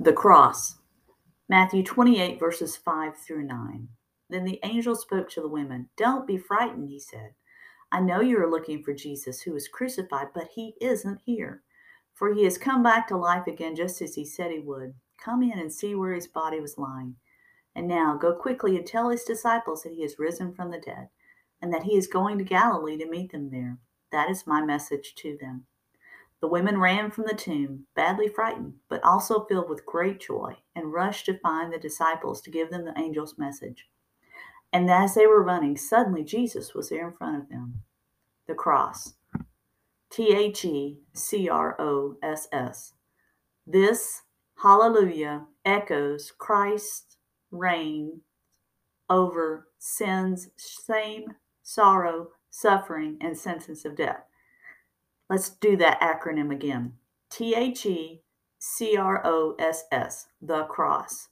The cross. Matthew 28, verses 5 through 9. Then the angel spoke to the women. Don't be frightened, he said. I know you are looking for Jesus who was crucified, but he isn't here. For he has come back to life again just as he said he would. Come in and see where his body was lying. And now go quickly and tell his disciples that he has risen from the dead, and that he is going to Galilee to meet them there. That is my message to them. The women ran from the tomb, badly frightened, but also filled with great joy, and rushed to find the disciples to give them the angel's message. And as they were running, suddenly Jesus was there in front of them. The cross. T H E C R O S S. This, hallelujah, echoes Christ's reign over sin's shame, sorrow, suffering, and sentence of death. Let's do that acronym again T H E C R O S S, the cross.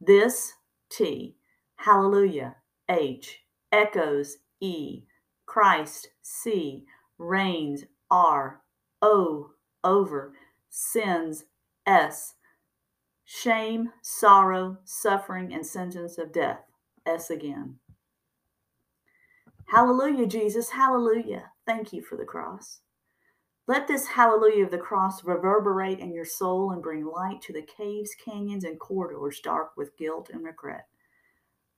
This T, hallelujah, H, echoes E, Christ, C, reigns, R, O, over, sins, S, shame, sorrow, suffering, and sentence of death, S again. Hallelujah, Jesus, hallelujah. Thank you for the cross. Let this hallelujah of the cross reverberate in your soul and bring light to the caves, canyons, and corridors dark with guilt and regret.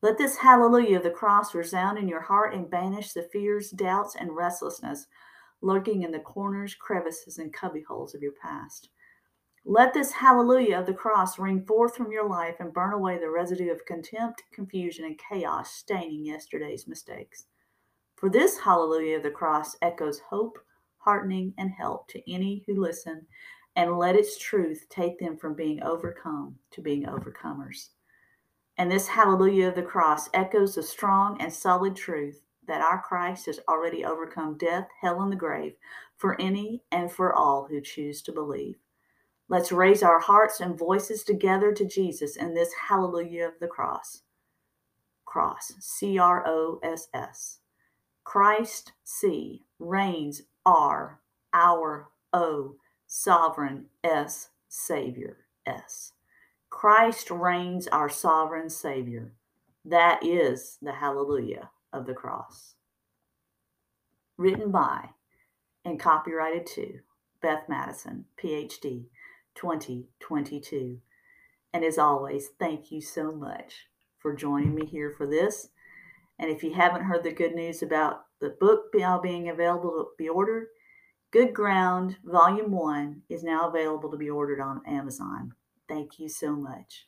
Let this hallelujah of the cross resound in your heart and banish the fears, doubts, and restlessness lurking in the corners, crevices, and cubbyholes of your past. Let this hallelujah of the cross ring forth from your life and burn away the residue of contempt, confusion, and chaos staining yesterday's mistakes. For this hallelujah of the cross echoes hope, heartening, and help to any who listen, and let its truth take them from being overcome to being overcomers. And this hallelujah of the cross echoes the strong and solid truth that our Christ has already overcome death, hell, and the grave for any and for all who choose to believe. Let's raise our hearts and voices together to Jesus in this hallelujah of the cross. Cross, C R O S S. Christ, C, reigns R, our O, sovereign S, Savior S. Christ reigns our sovereign Savior. That is the hallelujah of the cross. Written by and copyrighted to Beth Madison, PhD, 2022. And as always, thank you so much for joining me here for this. And if you haven't heard the good news about the book now uh, being available to be ordered, Good Ground Volume 1 is now available to be ordered on Amazon. Thank you so much.